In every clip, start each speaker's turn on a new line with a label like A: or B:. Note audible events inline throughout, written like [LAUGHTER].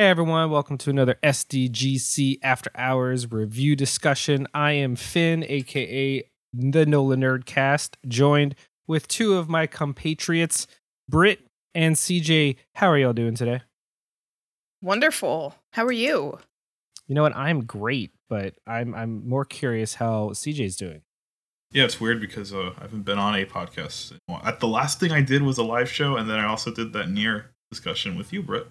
A: Hey everyone, welcome to another SDGC After Hours review discussion. I am Finn, aka the Nolan Nerdcast, joined with two of my compatriots, Britt and CJ. How are y'all doing today?
B: Wonderful. How are you?
A: You know what? I'm great, but I'm I'm more curious how CJ's doing.
C: Yeah, it's weird because uh, I haven't been on a podcast. At the last thing I did was a live show, and then I also did that near discussion with you, Britt.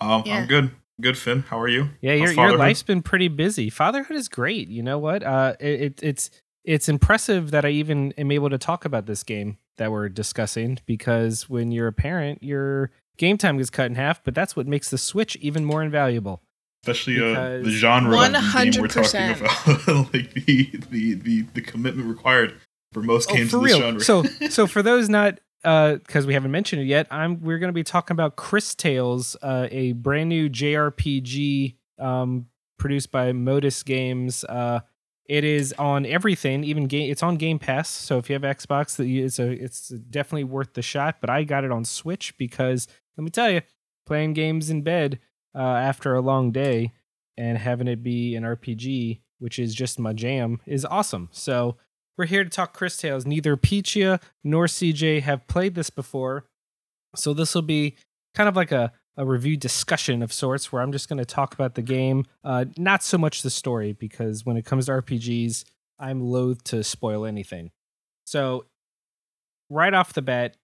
C: Um,
B: Yeah.
C: I'm good. Good, Finn. How are you?
A: Yeah, your your life's been pretty busy. Fatherhood is great. You know what? Uh, it, it it's it's impressive that I even am able to talk about this game that we're discussing because when you're a parent, your game time gets cut in half. But that's what makes the Switch even more invaluable.
C: especially uh, the
A: because-
C: genre of the game we're
B: 100%.
C: talking about, [LAUGHS] like the, the the the commitment required for most games
A: oh, for
C: in this
A: real.
C: genre.
A: So [LAUGHS] so for those not because we haven't mentioned it yet, I'm we're going to be talking about Cris Tales, uh, a brand new JRPG um, produced by Modus Games. Uh, it is on everything, even game. It's on Game Pass, so if you have Xbox, it's a it's definitely worth the shot. But I got it on Switch because let me tell you, playing games in bed uh, after a long day and having it be an RPG, which is just my jam, is awesome. So we're here to talk Cris Tales. Neither Peachia nor CJ have played this before. So this will be kind of like a, a review discussion of sorts where I'm just going to talk about the game, uh, not so much the story, because when it comes to RPGs, I'm loath to spoil anything. So, right off the bat,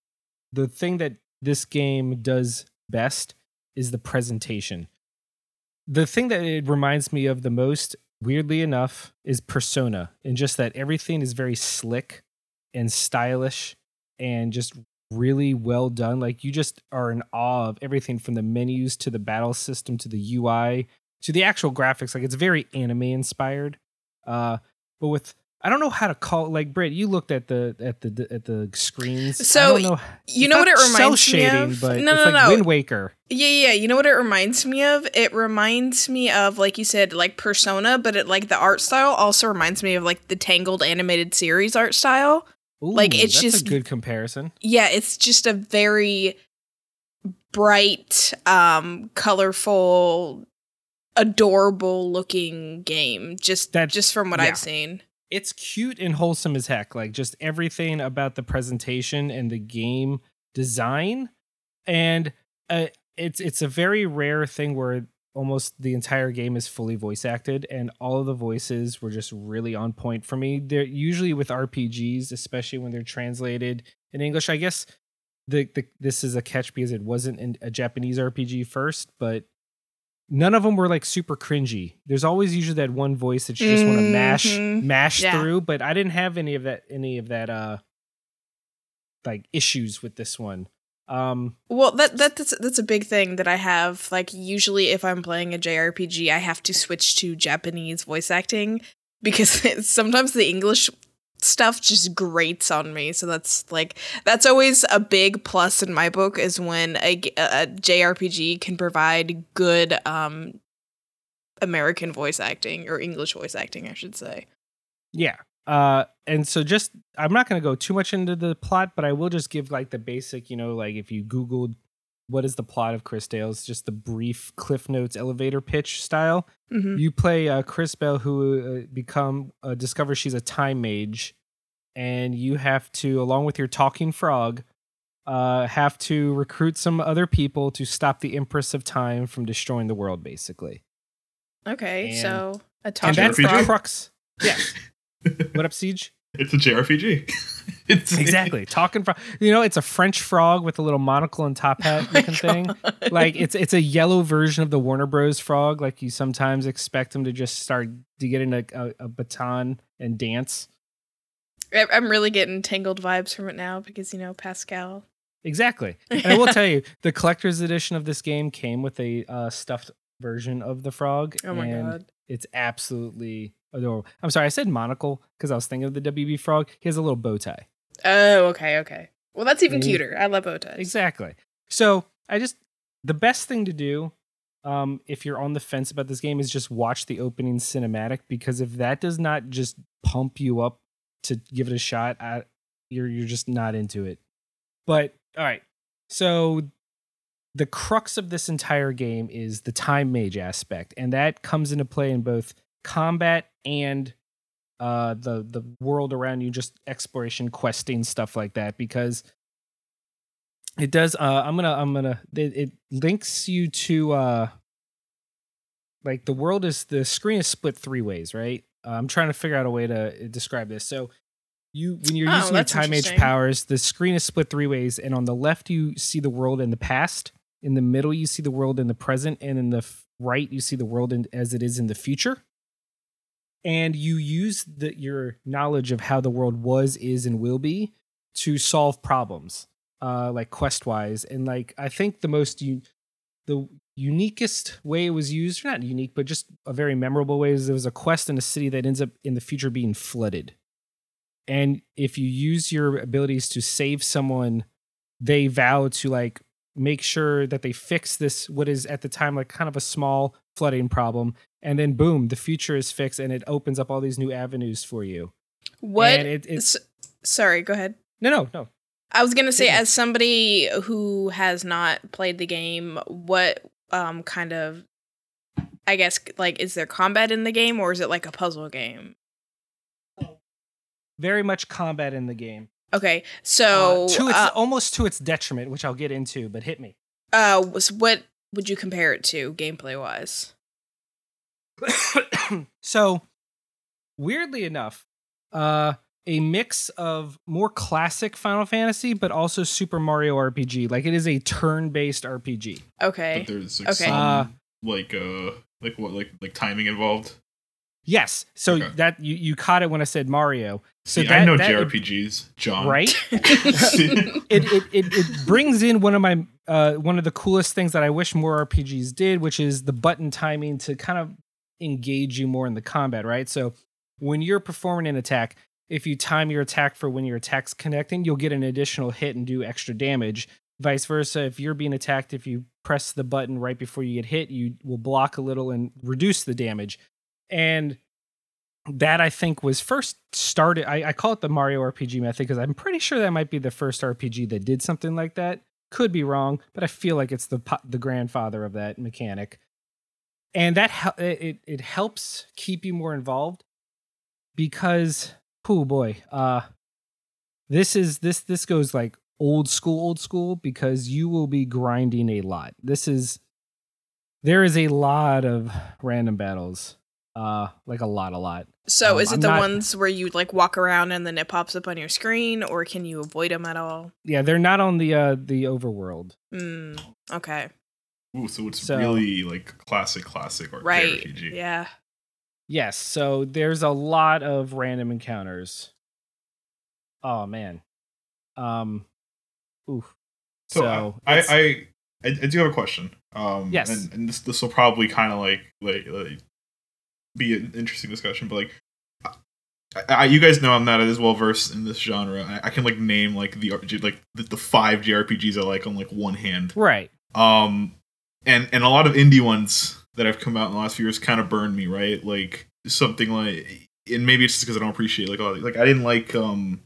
A: the thing that this game does best is the presentation. The thing that it reminds me of the most, weirdly enough, is Persona, and just that everything is very slick and stylish and just really well done. Like you just are in awe of everything from the menus to the battle system to the UI to the actual graphics. Like it's very anime inspired. Uh, but with I don't know how to call like Britt. You looked at the at the at the screens. I
B: So,
A: don't know.
B: You know what it reminds me
A: cel-shading,
B: of?
A: But
B: no,
A: it's
B: no,
A: like
B: no.
A: Wind Waker.
B: Yeah, yeah. You know what it reminds me of? It reminds me of, like you said, like Persona, but it like the art style also reminds me of like the Tangled animated series art style. Like, it's
A: that's
B: just-
A: a good comparison.
B: Yeah, it's just a very bright, um, colorful, adorable looking game. Just
A: That-
B: just from what
A: yeah.
B: I've seen.
A: It's cute and wholesome as heck. Like just everything about the presentation and the game design, and uh, it's it's a very rare thing where almost the entire game is fully voice acted, and all of the voices were just really on point for me. They're usually with RPGs, especially when they're translated in English. I guess the, the this is a catch because it wasn't in a Japanese RPG first, but none of them were like super cringy. There's always usually that one voice that you just want to mash
B: Mhm.
A: mash
B: Yeah.
A: through, but I didn't have any of that any of that uh like issues with this one. Um
B: Well, that that's that's a big thing that I have. Like usually, if I'm playing a JRPG, I have to switch to Japanese voice acting because [LAUGHS] sometimes the English stuff just grates on me. So that's like that's always a big plus in my book is when a, a JRPG can provide good um American voice acting or English voice acting, I should say.
A: yeah. Uh and so just I'm not going to go too much into the plot, but I will just give like the basic, you know, like if you googled what is the plot of Cris Tales just the brief cliff notes elevator pitch style.
B: hmm
A: you play uh, Crisbell, who uh, become uh, discovers she's a time mage, and you have to, along with your talking frog, uh, have to recruit some other people to stop the Empress of Time from destroying the world, basically.
B: Okay,
A: And-
B: so a talking
A: And
B: talking
A: that's the crux. Yes. [LAUGHS] what up, Siege?
C: It's a JRPG. [LAUGHS] it's
A: Exactly. Talking frog. You know, it's a French frog with a little monocle and top hat [LAUGHS]
B: Oh
A: looking thing. Like it's it's a yellow version of the Warner Bros. frog. Like you sometimes expect him to just start to get in a, a, a baton and dance.
B: I- I'm really getting tangled vibes from it now because you know Pascal.
A: Exactly. And I [LAUGHS] will tell you, the collector's edition of this game came with a uh, stuffed version of the frog.
B: Oh my
A: and
B: god.
A: It's absolutely adorable. I'm sorry, I said monocle because I was thinking of the WB frog. He has a little bow tie.
B: Oh, okay, okay. Well, that's even cuter. I love bow ties.
A: Exactly. So I just the best thing to do um, if you're on the fence about this game is just watch the opening cinematic because if that does not just pump you up to give it a shot, I, you're you're just not into it. But all right, so the crux of this entire game is the time mage aspect, and that comes into play in both combat and uh, the the world around you, just exploration, questing, stuff like that. Because it does. Uh, I'm gonna I'm gonna it, it links you to uh, like the world is the screen is split three ways, right? Uh, I'm trying to figure out a way to describe this. So you when you're
B: Oh,
A: using your time
B: mage
A: powers, the screen is split three ways, and on the left you see the world in the past, in the middle you see the world in the present, and in the f- right you see the world in, as it is in the future. And you use the, your knowledge of how the world was, is, and will be to solve problems, uh, like quest wise. And like I think the most u- the uniquest way it was used, or not unique, but just a very memorable way is there was a quest in a city that ends up in the future being flooded. And if you use your abilities to save someone, they vow to like make sure that they fix this what is at the time like kind of a small flooding problem and then boom the future is fixed and it opens up all these new avenues for you
B: What?
A: it, it's
B: s- sorry, go ahead.
A: no no no
B: I was gonna say, as somebody who has not played the game, what um kind of, I guess, like, is there combat in the game, or is it like a puzzle game?
A: very much combat in the game
B: Okay, so
A: uh, to its
B: uh,
A: almost to its detriment which i'll get into but hit me
B: uh, what would you compare it to gameplay wise? [COUGHS]
A: so weirdly enough uh a mix of more classic final fantasy but also super mario rpg like it is a turn-based rpg
B: Okay,
C: But there's like
B: Okay.
C: some
A: Uh,
C: like uh like what like like timing involved.
A: yes so
C: Okay.
A: that you, you caught it when i said mario so
C: See,
A: that,
C: I know
A: that-
C: JRPGs, John.
A: right [LAUGHS] it, it, it, it brings in one of my uh, one of the coolest things that I wish more RPGs did, which is the button timing to kind of engage you more in the combat, right? So when you're performing an attack, if you time your attack for when your attack's connecting, you'll get an additional hit and do extra damage. Vice versa, if you're being attacked, if you press the button right before you get hit, you will block a little and reduce the damage. And that I think was first started. I, I call it the Mario RPG method because I'm pretty sure that might be the first RPG that did something like that. Could be wrong, but I feel like it's the the grandfather of that mechanic, and that it it helps keep you more involved because oh boy, uh, this is this this goes like old school old school because you will be grinding a lot. This is there is a lot of random battles, uh, like a lot, a lot.
B: so
A: Um,
B: is it
A: I'm
B: the
A: not-
B: ones where you like walk around and then it pops up on your screen, or can you avoid them at all?
A: Yeah, they're not on the uh the overworld.
B: Mm, okay,
C: Ooh, so it's
A: So-
C: really like classic, classic or
B: right,
C: JRPG.
B: yeah.
A: Yes, so there's a lot of random encounters. Oh man. Um oof.
C: So,
A: So,
C: I, I, I I do have a question. Um,
A: Yes.
C: and, and this this will probably kind of like, like like be an interesting discussion, but like. I, I, you guys know I'm not as well versed in this genre. I, I can like name like the like the, the five JRPGs I like on like one hand.
A: right.
C: Um, and and a lot of indie ones that have come out in the last few years kind of burned me, right? Like something like, and maybe it's just because I don't appreciate like all like I didn't like um,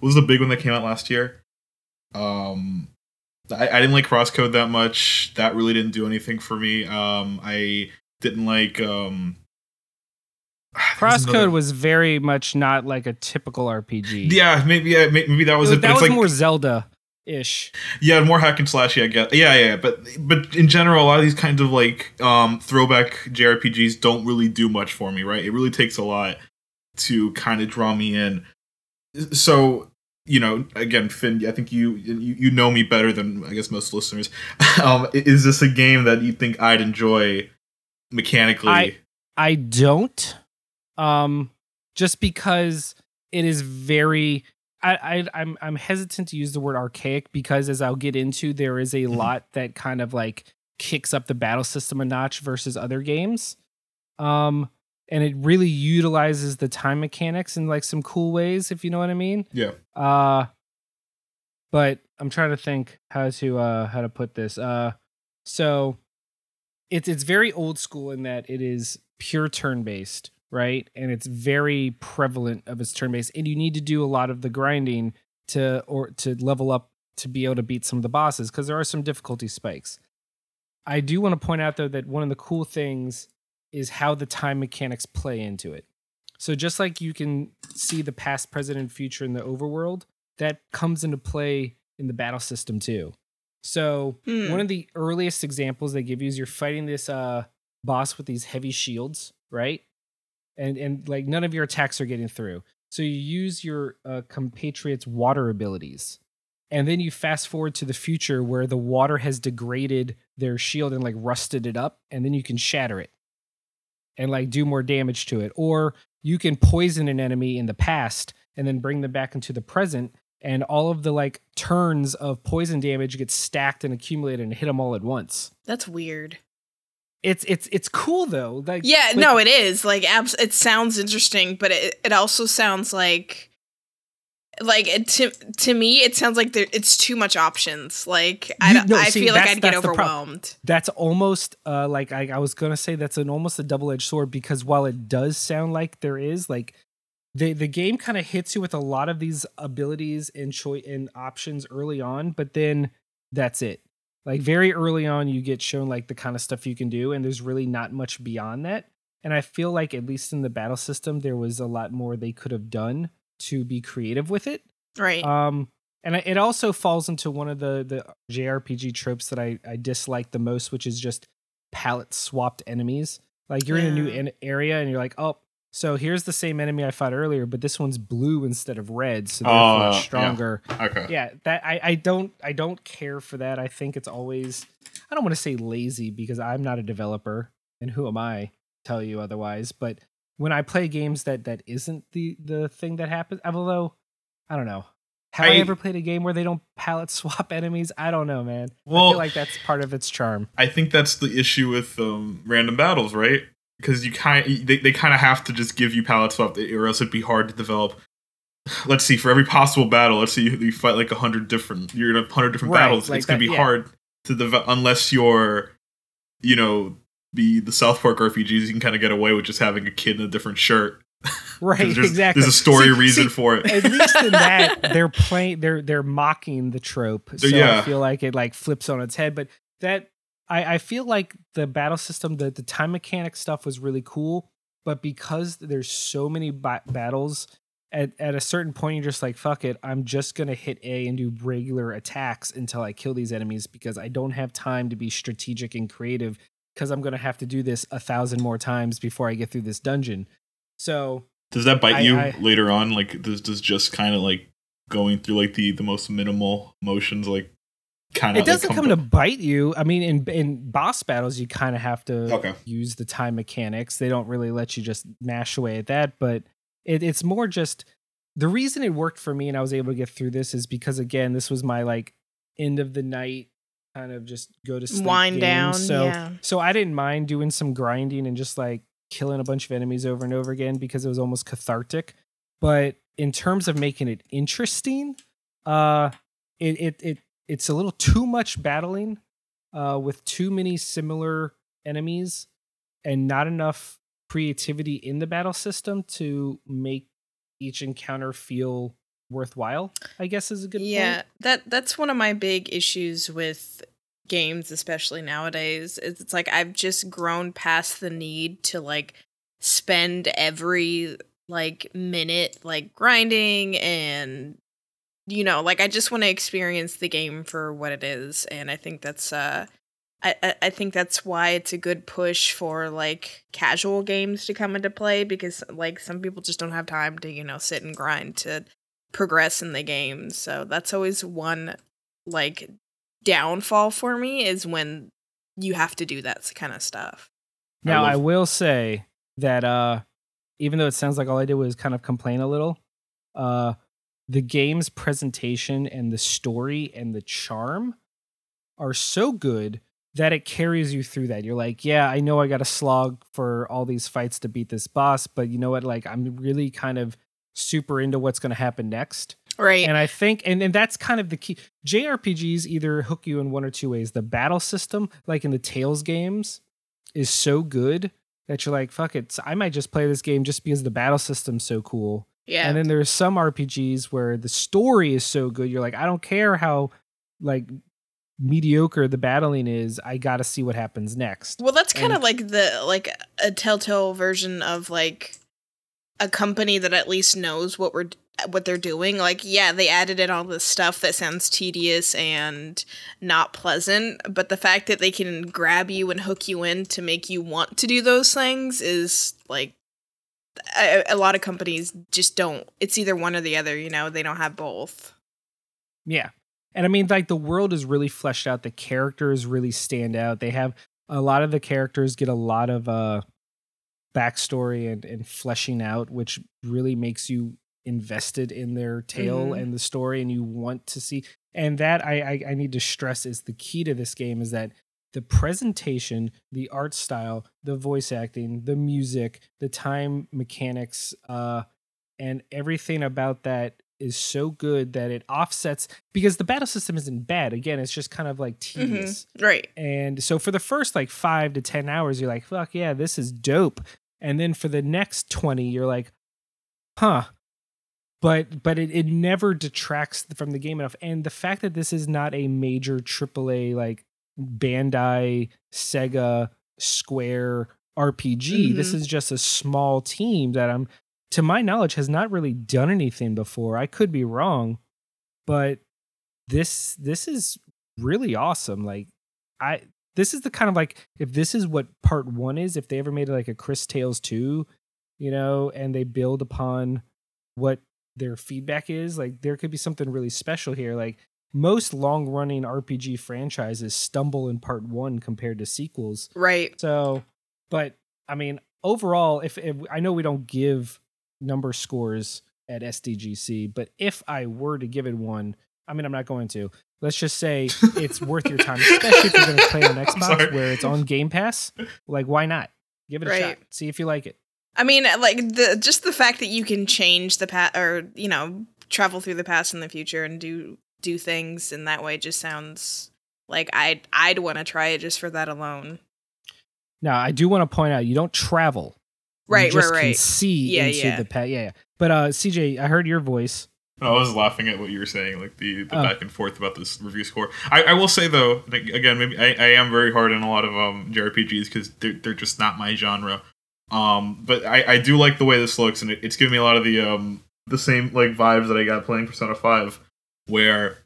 C: what was the big one that came out last year? Um, I, I didn't like Crosscode that much. That really didn't do anything for me. Um, I didn't like um. another-
A: Crosscode was very much not like a typical RPG.
C: Yeah, maybe yeah, maybe that was
A: It-
C: it.
A: that was
C: like,
A: more Zelda ish.
C: Yeah, more hack and slash. Yeah, I get. Yeah, yeah, but but in general, a lot of these kinds of like um, throwback JRPGs don't really do much for me. Right? It really takes a lot to kind of draw me in. So you know, again, Finn, I think you you, you know me better than I guess most listeners. [LAUGHS] um, is this a game that you think I'd enjoy mechanically?
A: I- I don't. Um just because it is very I, I I'm I'm hesitant to use the word archaic because as I'll get into, there is a
C: Mhm.
A: lot that kind of like kicks up the battle system a notch versus other games. Um and it really utilizes the time mechanics in like some cool ways, if you know what I mean.
C: yeah.
A: Uh but I'm trying to think how to uh how to put this. Uh so it's it's very old school in that it is pure turn based, right? And it's very prevalent of its turn based and you need to do a lot of the grinding to or to level up to be able to beat some of the bosses because there are some difficulty spikes. I do want to point out though that one of the cool things is how the time mechanics play into it. So just like you can see the past, present, and future in the overworld, that comes into play in the battle system too. So
B: Hmm.
A: one of the earliest examples they give you is you're fighting this uh boss with these heavy shields, right? And and like none of your attacks are getting through. So you use your uh, compatriots' water abilities. And then you fast forward to the future where the water has degraded their shield and like rusted it up, and then you can shatter it and like do more damage to it. Or you can poison an enemy in the past and then bring them back into the present, and all of the like turns of poison damage get stacked and accumulated and hit them all at once.
B: That's weird.
A: It's it's it's cool though. Like
B: Yeah, no, it is. Like abs- it sounds interesting, but it it also sounds like like it, to to me it sounds like there it's too much options. Like I
A: You- no,
B: I
A: see,
B: feel like I'd get overwhelmed.
A: that's almost uh like I, I was gonna say that's an almost a double-edged sword because while it does sound like there is like the the game kind of hits you with a lot of these abilities and choice and options early on but then that's it like very early on you get shown like the kind of stuff you can do and there's really not much beyond that and i feel like at least in the battle system there was a lot more they could have done to be creative with it
B: Right.
A: um, and it also falls into one of the the JRPG tropes that I I dislike the most, which is just palette swapped enemies. Like you're in a new area and you're like, oh, so here's the same enemy I fought earlier, but this one's blue instead of red, so they're
C: Oh,
A: much stronger.
C: Okay.
A: Yeah, that I I don't I don't care for that. I think it's always I don't want to say lazy because I'm not a developer, and who am I to tell you otherwise? But when I play games that that isn't the the thing that happens, although I don't know. Have I,
C: I-
A: ever played a game where they don't [LAUGHS] palette swap enemies? I don't know, man. I
C: Well-
A: feel like that's part of its charm.
C: I think that's the issue with um, random battles, right? Because you kind they, they kind of have to just give you palette swap, or else it'd be hard to develop. Let's see, for every possible battle, let's see, you, you fight like a hundred different, you're in a hundred different
A: Right,
C: battles.
A: like
C: it's gonna be
A: yeah.
C: hard to develop unless you're, you know, the the South Park RPGs. You can kind of get away with just having a kid in a different shirt [LAUGHS]
A: Right,
C: there's,
A: exactly.
C: There's a story
A: See-
C: reason
A: see,
C: for it.
A: At least in that, [LAUGHS] they're playing they're they're mocking the trope. So I feel like it like flips on its head. But that I, I feel like the battle system, the, the time mechanic stuff was really cool. But because there's so many ba- battles, at, at a certain point you're just like, fuck it, I'm just gonna hit A and do regular attacks until I kill these enemies because I don't have time to be strategic and creative because I'm gonna have to do this a thousand more times before I get through this dungeon. So
C: Does that bite
A: I-
C: you
A: I-
C: later on? Like, does does just kind of like going through like the the most minimal motions, like kind of
A: it doesn't come to bite you. I mean, in in boss battles, you kind of have to
C: Okay.
A: use the time mechanics. They don't really let you just mash away at that, but it, it's more just the reason it worked for me and I was able to get through this is because again, this was my like end of the night kind of just go to sleep
B: Wind
A: game.
B: down.
A: So
B: yeah.
A: so I didn't mind doing some grinding and just like killing a bunch of enemies over and over again because it was almost cathartic. But in terms of making it interesting, uh it it, it it's a little too much battling uh with too many similar enemies and not enough creativity in the battle system to make each encounter feel worthwhile, I guess is a good point.
B: yeah,
A: point.
B: that that's one of my big issues with games, especially nowadays. Is it's like I've just grown past the need to like spend every like minute like grinding and you know like I just want to experience the game for what it is, and I think that's uh. I, I- I think that's why it's a good push for like casual games to come into play because like some people just don't have time to you know sit and grind to progress in the game. So that's always one like downfall for me is when you have to do that kind of stuff.
A: Now I,
C: love-
A: will say that uh even though it sounds like all I did was kind of complain a little, uh the game's presentation and the story and the charm are so good that it carries you through that. You're like, yeah, I know I got to slog for all these fights to beat this boss, but you know what? Like I'm really kind of super into what's going to happen next.
B: Right.
A: And I think, and, and that's kind of the key. JRPGs either hook you in one or two ways. The battle system, like in the Tales games, is so good that you're like, fuck it. I might just play this game just because the battle system's so cool.
B: Yeah.
A: And then there's some RPGs where the story is so good, you're like, I don't care how like mediocre the battling is, I got to see what happens next.
B: Well, that's kind of like the like a telltale version of like a company that at least knows what we're what they're doing. Like, yeah, they added in all this stuff that sounds tedious and not pleasant, but the fact that they can grab you and hook you in to make you want to do those things is like a, a lot of companies just don't. It's either one or the other. You know, they don't have both.
A: Yeah. And I mean, like the world is really fleshed out. The characters really stand out. They have a lot of the characters get a lot of uh backstory and, and fleshing out, which really makes you invested in their tale
B: Mhm.
A: and the story and you want to see and that I, I I need to stress is the key to this game is that the presentation, the art style, the voice acting, the music, the time mechanics, uh, and everything about that is so good that it offsets because the battle system isn't bad. Again, it's just kind of like tedious.
B: Right.
A: And so for the first like five to 10 hours, you're like, fuck yeah, this is dope. And then for the next 20, you're like, huh. But but it, it never detracts from the game enough. And the fact that this is not a major AAA like Bandai, Sega, Square RPG, this
B: Mhm.
A: is just a small team that I'm to my knowledge has not really done anything before. I could be wrong, but this this is really awesome. Like I this is the kind of like if this is what part 1 is, if they ever made like a Cris Tales 2, you know, and they build upon what their feedback is, like there could be something really special here. Like most long-running RPG franchises stumble in part 1 compared to sequels.
B: Right.
A: So, but I mean, overall, if, if I know we don't give number scores at SDGC, but if I were to give it one, I mean, I'm not going to. Let's just say [LAUGHS] it's worth your time, especially if you're going to play on [LAUGHS] Xbox where it's on Game Pass. Like, why not? Give it a
B: Right.
A: shot. See if you like it.
B: I mean, uh, like the just the fact that you can change the past or you know travel through the past and the future and do do things in that way just sounds like I'd I'd want to try it just for that alone.
A: Now, I do want to point out you don't travel.
B: Right,
A: you just
B: right,
A: Can see
B: Yeah,
A: into
B: yeah.
A: the pet. Yeah, yeah. But uh, CJ, I heard your voice.
C: I was laughing at what you were saying, like the, the
A: Oh.
C: back and forth about this review score. I, I will say though, like, again, maybe I, I am very hard on a lot of um JRPGs because they're they're just not my genre. Um, but I, I do like the way this looks, and it, it's giving me a lot of the um the same like vibes that I got playing Persona Five, where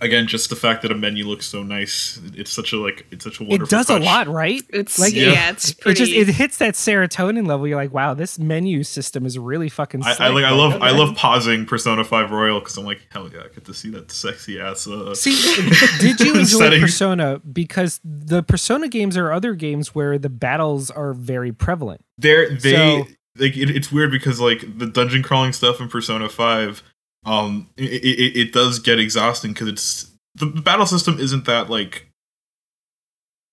C: again, just the fact that a menu looks so nice, it's such a like it's such a wonderful.
A: It does a lot, right?
B: It's
A: Like,
B: yeah,
C: it-
B: it's
A: It just it hits that serotonin level. You're like, wow, this menu system is really fucking.
C: I, I like I love I love pausing Persona Five Royal because I'm like hell yeah I get to see that sexy ass. Uh,
A: See, [LAUGHS] did you enjoy
C: setting.
A: Persona? Because the Persona games are other games where the battles are very prevalent.
C: They're they
A: So-
C: like it, it's weird because like the dungeon crawling stuff in Persona Five, um, it it, it does get exhausting because it's the, battle system isn't that like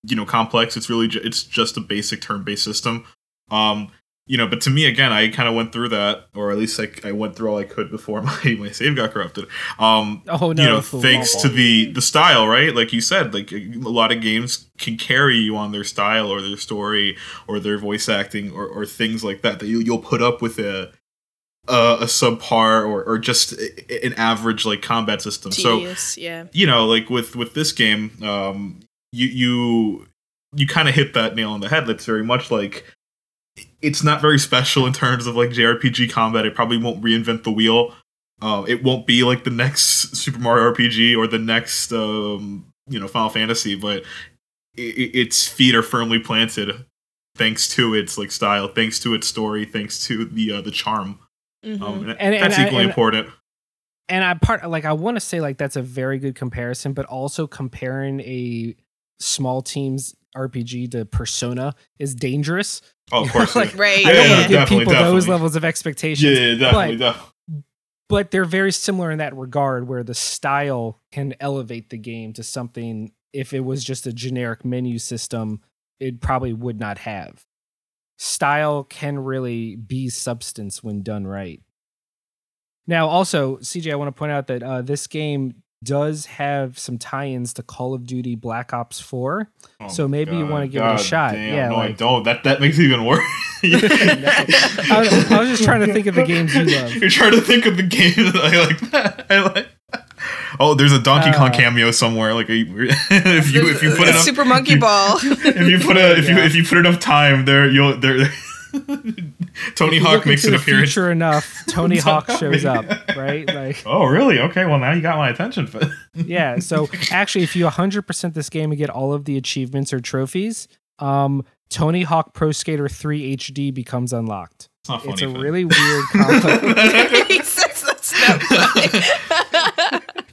C: you know complex. It's really ju- it's just a basic turn based system. Um, you know, but to me again, I kind of went through that, or at least like I went through all I could before [LAUGHS] my my save got corrupted. Um,
A: Oh no!
C: you know, thanks to the the style, right? Like you said, like a lot of games can carry you on their style or their story or their voice acting or, or things like that that you you'll put up with a a, a subpar or or just an average like combat system. So
B: yeah.
C: you know, like with with this game, um, you you you kind of hit that nail on the head. That's very much like it's not very special in terms of like JRPG combat. It probably won't reinvent the wheel. Uh, it won't be like the next [LAUGHS] Super Mario RPG or the next um, you know Final Fantasy, but i i- its feet are firmly planted thanks to its like style, thanks to its story, thanks to the uh, the charm.
B: Mhm.
C: Um, and,
A: And- and
C: that's
A: I-
C: equally
A: and-
C: important.
A: and I part like I want to say like that's a very good comparison, but also comparing a small team's RPG to Persona is dangerous.
C: Oh, of [LAUGHS] course.
A: like,
C: yeah.
B: right.
A: I don't
C: Yeah,
A: want to give
C: definitely,
A: people those levels of expectations.
C: yeah, yeah, definitely, definitely.
A: but they're very similar in that regard where the style can elevate the game to something if it was just a generic menu system it probably would not have style can really be substance when done right now also cj i want to point out that uh, this game does have some tie-ins to call of duty black ops 4
C: Oh
A: So maybe you wanna
C: God,
A: give it a shot.
C: damn,
A: Yeah,
C: no, I don't. That that makes it even worse. [LAUGHS] [LAUGHS]
A: I, was, I was just trying to think of the games you love
C: You're trying to think of the games that I like. [LAUGHS] I like. Oh, there's a Donkey Kong
A: Uh,
C: cameo somewhere. Like, a, [LAUGHS] if you if you put enough
B: Super Monkey Ball. [LAUGHS]
C: if you put a if you if you put enough time there, you'll there. [LAUGHS] Tony
A: If
C: Hawk makes
A: into
C: an
A: the
C: appearance.
A: future enough, Tony Hawk shows up, right? Like,
C: Oh, really? Okay. Well, now you got my attention. But
A: yeah. So actually, if you 100% this game and get all of the achievements or trophies, um, Tony Hawk Pro Skater 3 HD becomes unlocked.
C: it's not funny.
A: It's a
C: Finn.
A: really weird combo.
B: he says that's not funny.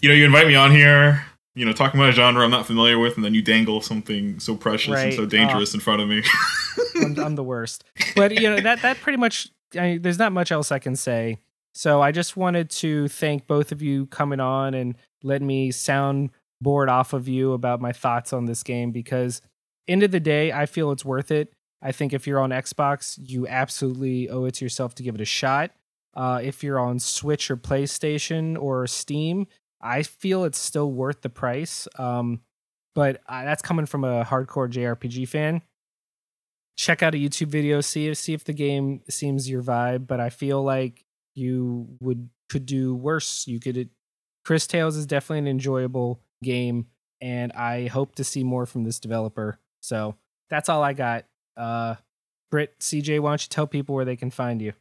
C: You know, you invite me on here. You know, talking about a genre I'm not familiar with, and then you dangle something so precious and so dangerous in front of me. [LAUGHS]
A: I'm, I'm the worst. But you know that that pretty much. I there's not much else I can say. So I just wanted to thank both of you coming on and letting me sound bored off of you about my thoughts on this game because end of the day I feel it's worth it. I think if you're on Xbox, you absolutely owe it to yourself to give it a shot. Uh, if you're on Switch or PlayStation or Steam, I feel it's still worth the price. Um, but uh, that's coming from a hardcore JRPG fan check out a YouTube video, see if see if the game seems your vibe. But I feel like you would could do worse. You could. Cris Tales is definitely an enjoyable game, and I hope to see more from this developer. So that's all I got. Uh, Britt, CJ, why don't you tell people where they can find you?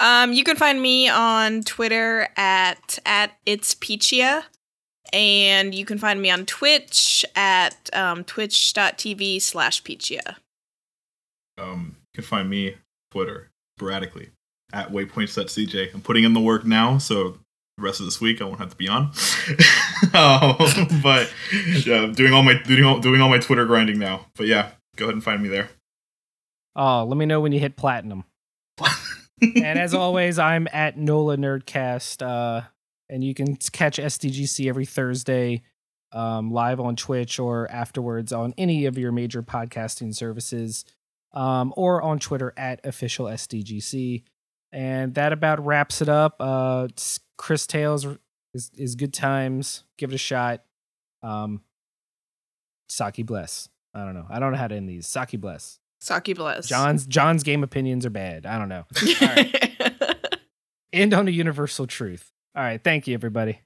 B: Um, you can find me on Twitter at at it's Peachia. And you can find me on Twitch at um, twitch.tv slash Peachia.
C: um, you can find me Twitter sporadically at waypoints.cj. I'm putting in the work now, so the rest of this week I won't have to be on. [LAUGHS] um, but yeah, I'm doing all my doing all, doing all my Twitter grinding now. But yeah, go ahead and find me there.
A: Oh, let me know when you hit platinum. [LAUGHS] and as always, I'm at Nola Nerdcast, uh, and you can catch SDGC every Thursday um, live on Twitch or afterwards on any of your major podcasting services, um, or on Twitter at official SDGC. And that about wraps it up. Uh, Cris Tales is, is good times. Give it a shot. Um, Saki bless. I don't know. I don't know how to end these. Saki bless.
B: Saki bless.
A: John's John's game opinions are bad. I don't know. [LAUGHS] End [LAUGHS] on a universal truth. All right. Thank you, everybody.